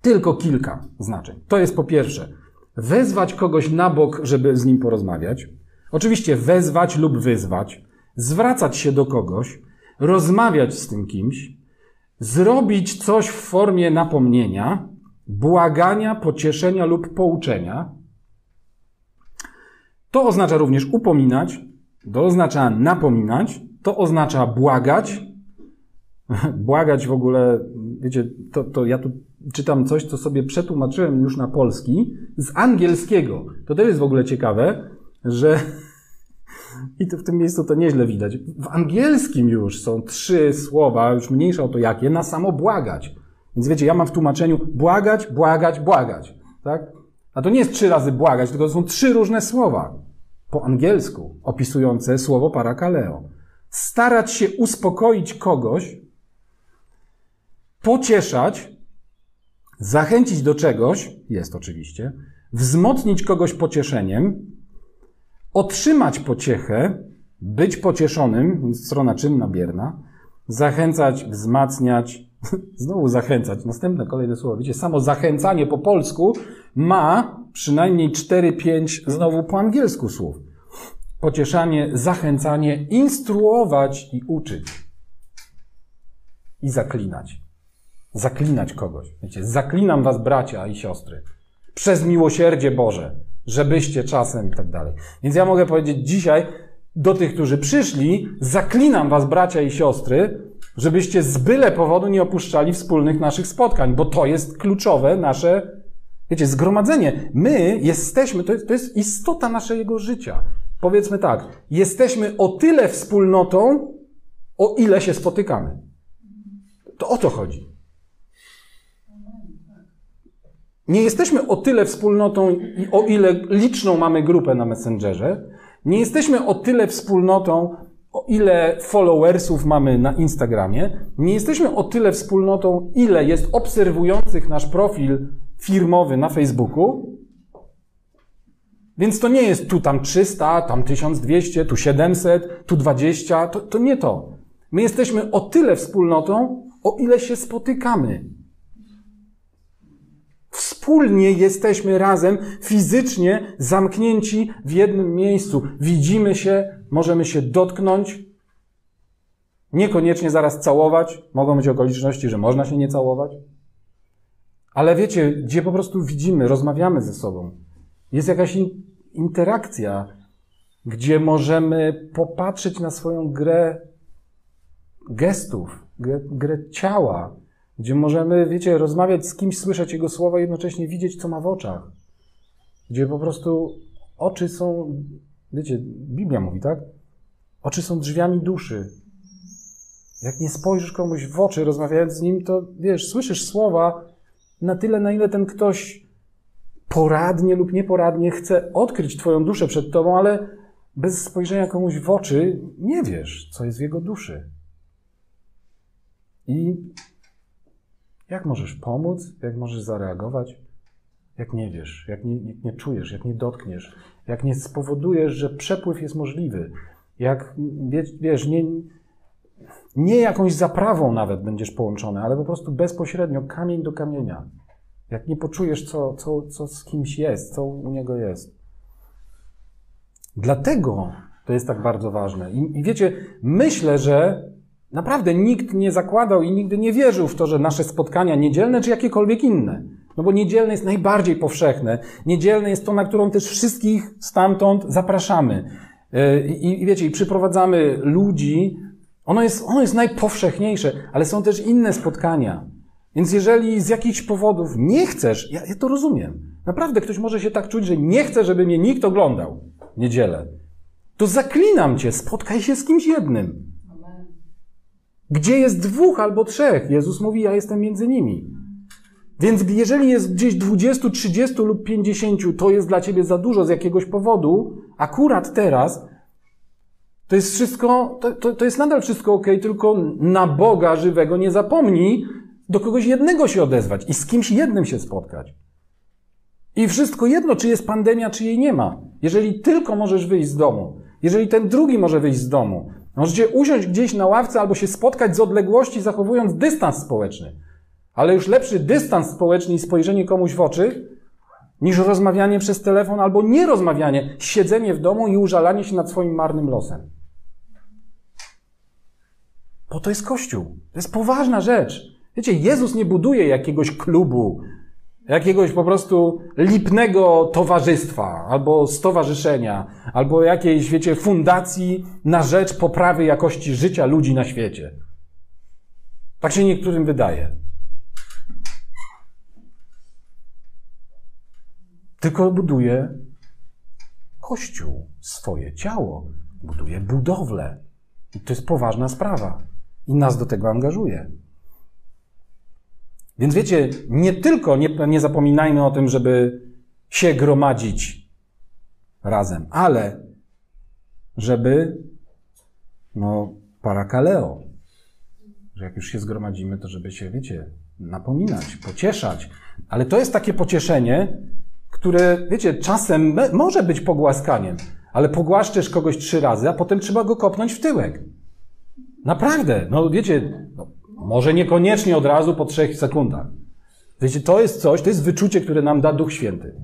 [SPEAKER 1] tylko kilka znaczeń. To jest po pierwsze, wezwać kogoś na bok, żeby z nim porozmawiać. Oczywiście wezwać lub wyzwać, zwracać się do kogoś, rozmawiać z tym kimś, zrobić coś w formie napomnienia, błagania, pocieszenia lub pouczenia, to oznacza również upominać, to oznacza napominać, to oznacza błagać. błagać w ogóle, wiecie, to, to ja tu czytam coś, co sobie przetłumaczyłem już na polski z angielskiego. To też jest w ogóle ciekawe, że i to w tym miejscu to nieźle widać. W angielskim już są trzy słowa, już mniejsza o to jakie, na samo błagać. Więc wiecie, ja mam w tłumaczeniu błagać, błagać, błagać. Tak? A to nie jest trzy razy błagać, tylko to są trzy różne słowa po angielsku opisujące słowo parakaleo. Starać się uspokoić kogoś, pocieszać, zachęcić do czegoś, jest oczywiście, wzmocnić kogoś pocieszeniem, otrzymać pociechę, być pocieszonym, strona czynna bierna, zachęcać, wzmacniać, znowu zachęcać, następne kolejne słowo. Widzicie, samo zachęcanie po polsku ma przynajmniej 4-5 znowu po angielsku słów. Pocieszanie, zachęcanie, instruować i uczyć. I zaklinać. Zaklinać kogoś. Wiecie, zaklinam was bracia i siostry. Przez miłosierdzie Boże. Żebyście czasem i tak dalej. Więc ja mogę powiedzieć dzisiaj do tych, którzy przyszli, zaklinam was bracia i siostry, żebyście z byle powodu nie opuszczali wspólnych naszych spotkań, bo to jest kluczowe nasze Wiecie, zgromadzenie. My jesteśmy, to jest, to jest istota naszego życia. Powiedzmy tak, jesteśmy o tyle wspólnotą, o ile się spotykamy. To o to chodzi. Nie jesteśmy o tyle wspólnotą, o ile liczną mamy grupę na Messengerze. Nie jesteśmy o tyle wspólnotą, o ile followersów mamy na Instagramie. Nie jesteśmy o tyle wspólnotą, ile jest obserwujących nasz profil firmowy na Facebooku. Więc to nie jest tu tam 300, tam 1200, tu 700, tu 20. To, to nie to. My jesteśmy o tyle wspólnotą, o ile się spotykamy. Wspólnie jesteśmy razem, fizycznie zamknięci w jednym miejscu. Widzimy się, możemy się dotknąć, niekoniecznie zaraz całować. Mogą być okoliczności, że można się nie całować. Ale wiecie, gdzie po prostu widzimy, rozmawiamy ze sobą. Jest jakaś interakcja, gdzie możemy popatrzeć na swoją grę gestów, grę, grę ciała, gdzie możemy, wiecie, rozmawiać z kimś, słyszeć jego słowa, jednocześnie widzieć, co ma w oczach. Gdzie po prostu oczy są, wiecie, Biblia mówi, tak? Oczy są drzwiami duszy. Jak nie spojrzysz komuś w oczy, rozmawiając z nim, to wiesz, słyszysz słowa na tyle, na ile ten ktoś poradnie lub nieporadnie chce odkryć Twoją duszę przed Tobą, ale bez spojrzenia komuś w oczy nie wiesz, co jest w jego duszy. I jak możesz pomóc, jak możesz zareagować, jak nie wiesz, jak nie, nie czujesz, jak nie dotkniesz, jak nie spowodujesz, że przepływ jest możliwy, jak wiesz, nie, nie jakąś zaprawą nawet będziesz połączony, ale po prostu bezpośrednio, kamień do kamienia. Jak nie poczujesz, co, co, co z kimś jest, co u niego jest. Dlatego to jest tak bardzo ważne. I, I, wiecie, myślę, że naprawdę nikt nie zakładał i nigdy nie wierzył w to, że nasze spotkania niedzielne czy jakiekolwiek inne, no bo niedzielne jest najbardziej powszechne. Niedzielne jest to, na którą też wszystkich stamtąd zapraszamy. E, I, i wiecie, i przyprowadzamy ludzi. Ono jest, ono jest najpowszechniejsze, ale są też inne spotkania. Więc jeżeli z jakichś powodów nie chcesz, ja, ja to rozumiem. Naprawdę ktoś może się tak czuć, że nie chce, żeby mnie nikt oglądał niedzielę, to zaklinam cię, spotkaj się z kimś jednym. Gdzie jest dwóch albo trzech? Jezus mówi, ja jestem między nimi. Więc jeżeli jest gdzieś 20, 30 lub 50, to jest dla ciebie za dużo z jakiegoś powodu, akurat teraz, to jest wszystko, to, to, to jest nadal wszystko ok, tylko na Boga żywego nie zapomnij do kogoś jednego się odezwać i z kimś jednym się spotkać. I wszystko jedno, czy jest pandemia, czy jej nie ma. Jeżeli tylko możesz wyjść z domu, jeżeli ten drugi może wyjść z domu, możecie usiąść gdzieś na ławce albo się spotkać z odległości, zachowując dystans społeczny. Ale już lepszy dystans społeczny i spojrzenie komuś w oczy, niż rozmawianie przez telefon albo nierozmawianie, siedzenie w domu i użalanie się nad swoim marnym losem. Bo to jest Kościół. To jest poważna rzecz. Wiecie, Jezus nie buduje jakiegoś klubu, jakiegoś po prostu lipnego towarzystwa, albo stowarzyszenia, albo jakiejś, wiecie, fundacji na rzecz poprawy jakości życia ludzi na świecie. Tak się niektórym wydaje. Tylko buduje Kościół, swoje ciało, buduje budowlę. I to jest poważna sprawa. I nas do tego angażuje. Więc wiecie, nie tylko nie, nie zapominajmy o tym, żeby się gromadzić razem, ale żeby, no, parakaleo, że jak już się zgromadzimy, to żeby się, wiecie, napominać, pocieszać. Ale to jest takie pocieszenie, które, wiecie, czasem może być pogłaskaniem, ale pogłaszczesz kogoś trzy razy, a potem trzeba go kopnąć w tyłek. Naprawdę, no wiecie, no, może niekoniecznie od razu po trzech sekundach. Wiecie, to jest coś, to jest wyczucie, które nam da Duch Święty.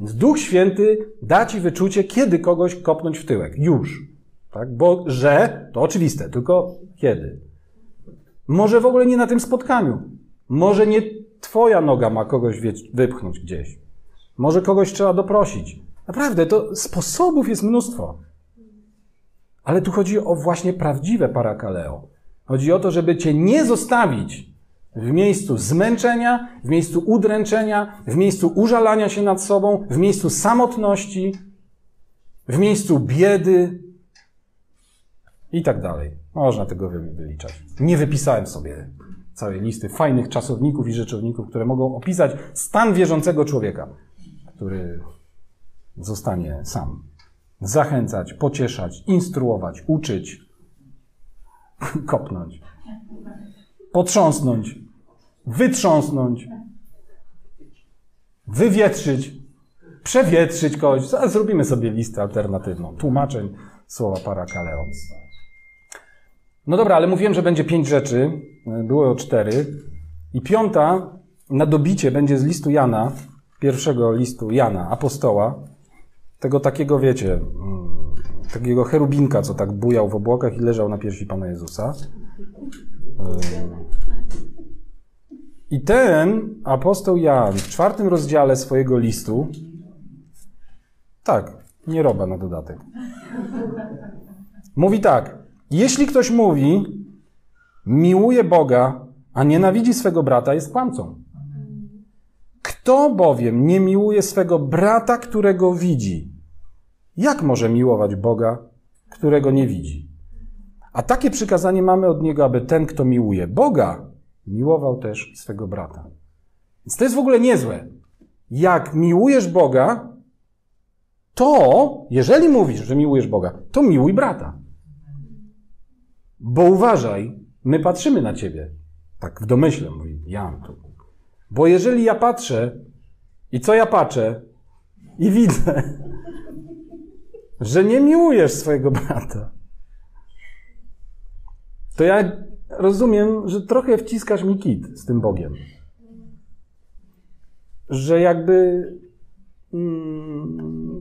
[SPEAKER 1] Duch Święty da ci wyczucie, kiedy kogoś kopnąć w tyłek. Już. Tak? Bo że to oczywiste, tylko kiedy. Może w ogóle nie na tym spotkaniu. Może nie twoja noga ma kogoś wypchnąć gdzieś. Może kogoś trzeba doprosić. Naprawdę, to sposobów jest mnóstwo. Ale tu chodzi o właśnie prawdziwe parakaleo. Chodzi o to, żeby cię nie zostawić w miejscu zmęczenia, w miejscu udręczenia, w miejscu użalania się nad sobą, w miejscu samotności, w miejscu biedy i tak dalej. Można tego wyliczać. Nie wypisałem sobie całej listy fajnych czasowników i rzeczowników, które mogą opisać stan wierzącego człowieka, który zostanie sam. Zachęcać, pocieszać, instruować, uczyć, kopnąć, potrząsnąć, wytrząsnąć, wywietrzyć, przewietrzyć kogoś. Zrobimy sobie listę alternatywną, tłumaczeń słowa parakaleo. No dobra, ale mówiłem, że będzie pięć rzeczy, e, były o cztery. I piąta na dobicie będzie z listu Jana, pierwszego listu Jana, apostoła, tego takiego, wiecie, mm, takiego cherubinka, co tak bujał w obłokach i leżał na piersi Pana Jezusa. I ten apostoł Jan w czwartym rozdziale swojego listu, tak, nie roba na dodatek, mówi tak, jeśli ktoś mówi, miłuje Boga, a nienawidzi swego brata, jest kłamcą. Kto bowiem nie miłuje swego brata, którego widzi, jak może miłować Boga, którego nie widzi? A takie przykazanie mamy od niego, aby ten, kto miłuje Boga, miłował też swego brata. Więc to jest w ogóle niezłe. Jak miłujesz Boga, to, jeżeli mówisz, że miłujesz Boga, to miłuj brata. Bo uważaj, my patrzymy na ciebie. Tak w domyśle mówi Jan tu. Bo jeżeli ja patrzę i co ja patrzę i widzę, że nie miłujesz swojego brata, to ja rozumiem, że trochę wciskasz mi kit z tym Bogiem. Że jakby. Mm,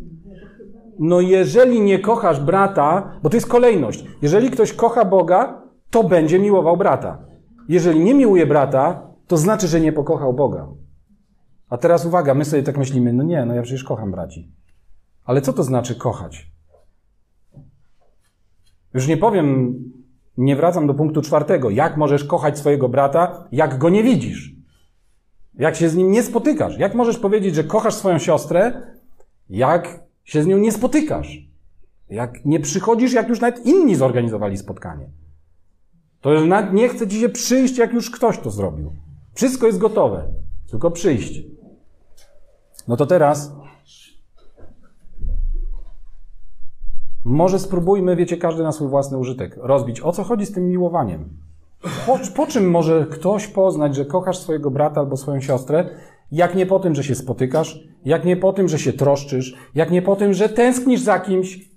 [SPEAKER 1] no, jeżeli nie kochasz brata, bo to jest kolejność. Jeżeli ktoś kocha Boga, to będzie miłował brata. Jeżeli nie miłuje brata, to znaczy, że nie pokochał Boga. A teraz uwaga, my sobie tak myślimy, no nie, no ja przecież kocham braci. Ale co to znaczy kochać? Już nie powiem, nie wracam do punktu czwartego. Jak możesz kochać swojego brata, jak go nie widzisz? Jak się z nim nie spotykasz? Jak możesz powiedzieć, że kochasz swoją siostrę, jak się z nią nie spotykasz? Jak nie przychodzisz, jak już nawet inni zorganizowali spotkanie? To już nawet nie chce ci się przyjść, jak już ktoś to zrobił. Wszystko jest gotowe, tylko przyjść. No to teraz może spróbujmy, wiecie, każdy na swój własny użytek, rozbić. O co chodzi z tym miłowaniem? Po, po czym może ktoś poznać, że kochasz swojego brata albo swoją siostrę, jak nie po tym, że się spotykasz, jak nie po tym, że się troszczysz, jak nie po tym, że tęsknisz za kimś,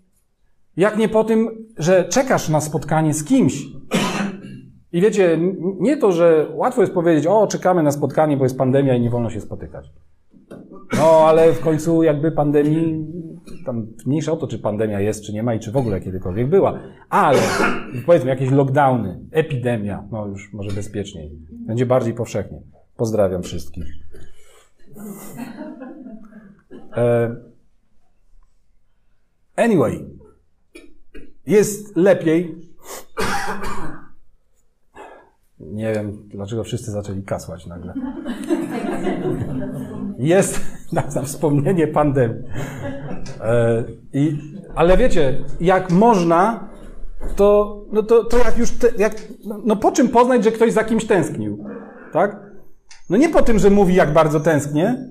[SPEAKER 1] jak nie po tym, że czekasz na spotkanie z kimś. I wiecie, nie to, że łatwo jest powiedzieć, o, czekamy na spotkanie, bo jest pandemia i nie wolno się spotykać. No, ale w końcu jakby pandemii, tam mniejsza o to, czy pandemia jest, czy nie ma i czy w ogóle kiedykolwiek była. Ale powiedzmy jakieś lockdowny, epidemia, no już może bezpieczniej. Będzie bardziej powszechnie. Pozdrawiam wszystkich. E, anyway, jest lepiej. Nie wiem, dlaczego wszyscy zaczęli kasłać nagle. Jest na, na wspomnienie pandemii. E, i, ale wiecie, jak można, to, no to, to jak już, te, jak, no, no po czym poznać, że ktoś za kimś tęsknił? Tak? No nie po tym, że mówi, jak bardzo tęsknie,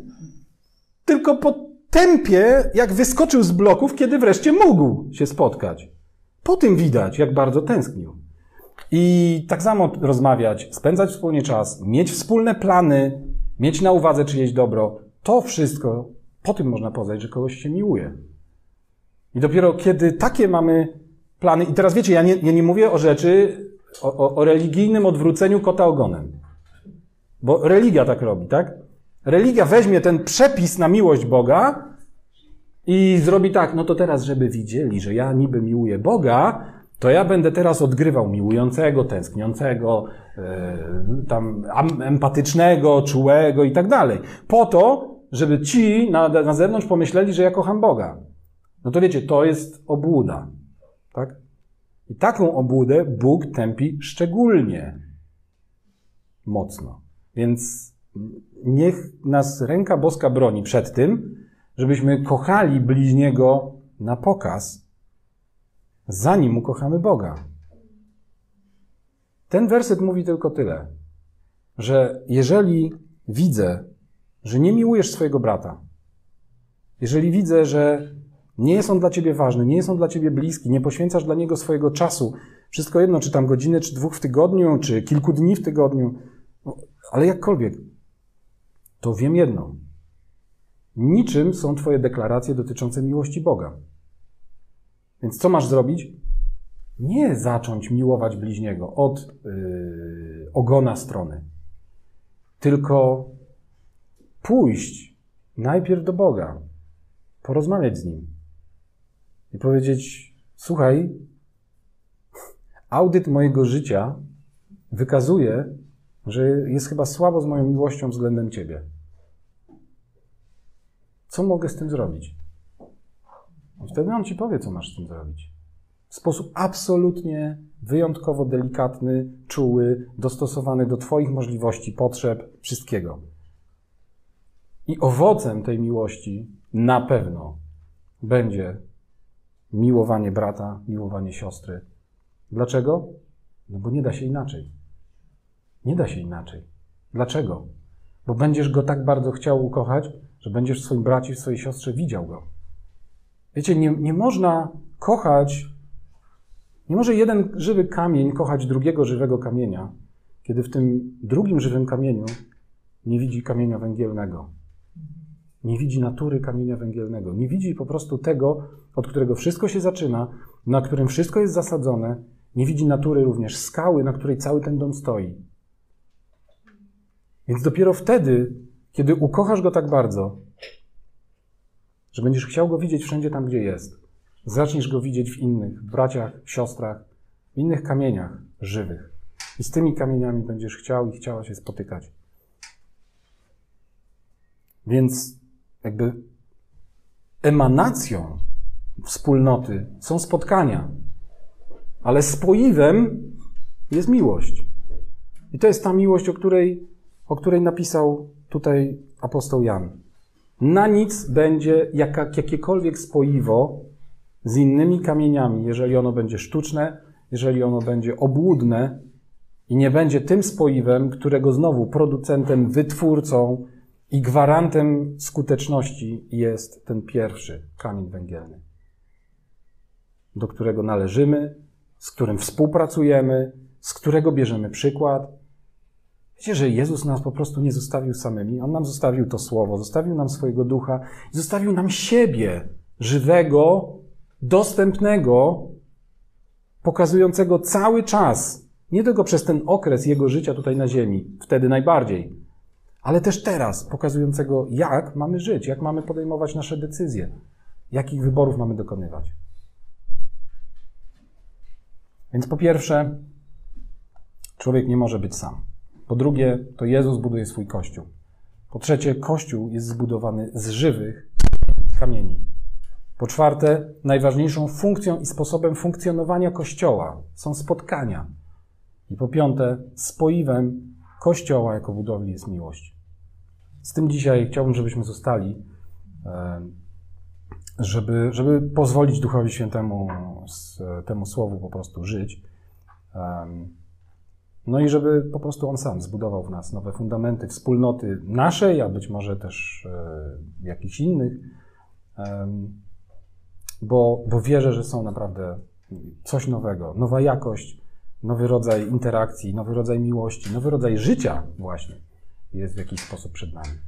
[SPEAKER 1] tylko po tempie, jak wyskoczył z bloków, kiedy wreszcie mógł się spotkać. Po tym widać, jak bardzo tęsknił. I tak samo rozmawiać, spędzać wspólnie czas, mieć wspólne plany, mieć na uwadze czyjeś dobro, to wszystko, po tym można poznać, że kogoś się miłuje. I dopiero kiedy takie mamy plany, i teraz wiecie, ja nie, ja nie mówię o rzeczy, o, o, o religijnym odwróceniu kota ogonem. Bo religia tak robi, tak? Religia weźmie ten przepis na miłość Boga i zrobi tak, no to teraz, żeby widzieli, że ja niby miłuję Boga, to ja będę teraz odgrywał miłującego, tęskniącego, yy, tam empatycznego, czułego i tak dalej. Po to, żeby ci na, na zewnątrz pomyśleli, że ja kocham Boga. No to wiecie, to jest obłuda. Tak? I taką obłudę Bóg tępi szczególnie mocno. Więc niech nas ręka boska broni przed tym, żebyśmy kochali bliźniego na pokaz, zanim ukochamy Boga. Ten werset mówi tylko tyle, że jeżeli widzę, że nie miłujesz swojego brata, jeżeli widzę, że nie jest on dla ciebie ważny, nie jest on dla ciebie bliski, nie poświęcasz dla niego swojego czasu, wszystko jedno, czy tam godzinę, czy dwóch w tygodniu, czy kilku dni w tygodniu, no, ale jakkolwiek, to wiem jedno. Niczym są Twoje deklaracje dotyczące miłości Boga. Więc co masz zrobić? Nie zacząć miłować bliźniego od, yy, ogona strony. Tylko pójść najpierw do Boga, porozmawiać z Nim i powiedzieć: Słuchaj, audyt mojego życia wykazuje, że jest chyba słabo z moją miłością względem Ciebie. Co mogę z tym zrobić? I wtedy on ci powie, co masz z tym zrobić. W sposób absolutnie wyjątkowo delikatny, czuły, dostosowany do Twoich możliwości, potrzeb, wszystkiego. I owocem tej miłości na pewno będzie miłowanie brata, miłowanie siostry. Dlaczego? No bo nie da się inaczej. Nie da się inaczej. Dlaczego? Bo będziesz go tak bardzo chciał ukochać, że będziesz w swoim bracie, w swojej siostrze widział go. Wiecie, nie, nie można kochać, nie może jeden żywy kamień kochać drugiego żywego kamienia, kiedy w tym drugim żywym kamieniu nie widzi kamienia węgielnego. Nie widzi natury kamienia węgielnego. Nie widzi po prostu tego, od którego wszystko się zaczyna, na którym wszystko jest zasadzone. Nie widzi natury również skały, na której cały ten dom stoi. Więc dopiero wtedy, kiedy ukochasz go tak bardzo, że będziesz chciał go widzieć wszędzie tam, gdzie jest, zaczniesz go widzieć w innych braciach, siostrach, w innych kamieniach żywych. I z tymi kamieniami będziesz chciał i chciała się spotykać. Więc jakby emanacją wspólnoty są spotkania, ale spoiwem jest miłość. I to jest ta miłość, o której, o której napisał tutaj apostoł Jan. Na nic będzie jaka, jakiekolwiek spoiwo z innymi kamieniami, jeżeli ono będzie sztuczne, jeżeli ono będzie obłudne i nie będzie tym spoiwem, którego znowu producentem, wytwórcą i gwarantem skuteczności jest ten pierwszy kamień węgielny, do którego należymy, z którym współpracujemy, z którego bierzemy przykład. Wiecie, że Jezus nas po prostu nie zostawił samymi. On nam zostawił to słowo, zostawił nam swojego ducha, zostawił nam siebie, żywego, dostępnego, pokazującego cały czas, nie tylko przez ten okres jego życia tutaj na ziemi, wtedy najbardziej, ale też teraz, pokazującego, jak mamy żyć, jak mamy podejmować nasze decyzje, jakich wyborów mamy dokonywać. Więc po pierwsze, człowiek nie może być sam. Po drugie, to Jezus buduje swój kościół. Po trzecie, kościół jest zbudowany z żywych kamieni. Po czwarte, najważniejszą funkcją i sposobem funkcjonowania kościoła są spotkania. I po piąte, spoiwem kościoła jako budowli jest miłość. Z tym dzisiaj chciałbym, żebyśmy zostali, żeby, żeby pozwolić Duchowi Świętemu temu słowu po prostu żyć. No i żeby po prostu On sam zbudował w nas nowe fundamenty wspólnoty naszej, a być może też e, jakichś innych, bo, bo wierzę, że są naprawdę coś nowego, nowa jakość, nowy rodzaj interakcji, nowy rodzaj miłości, nowy rodzaj życia właśnie jest w jakiś sposób przed nami.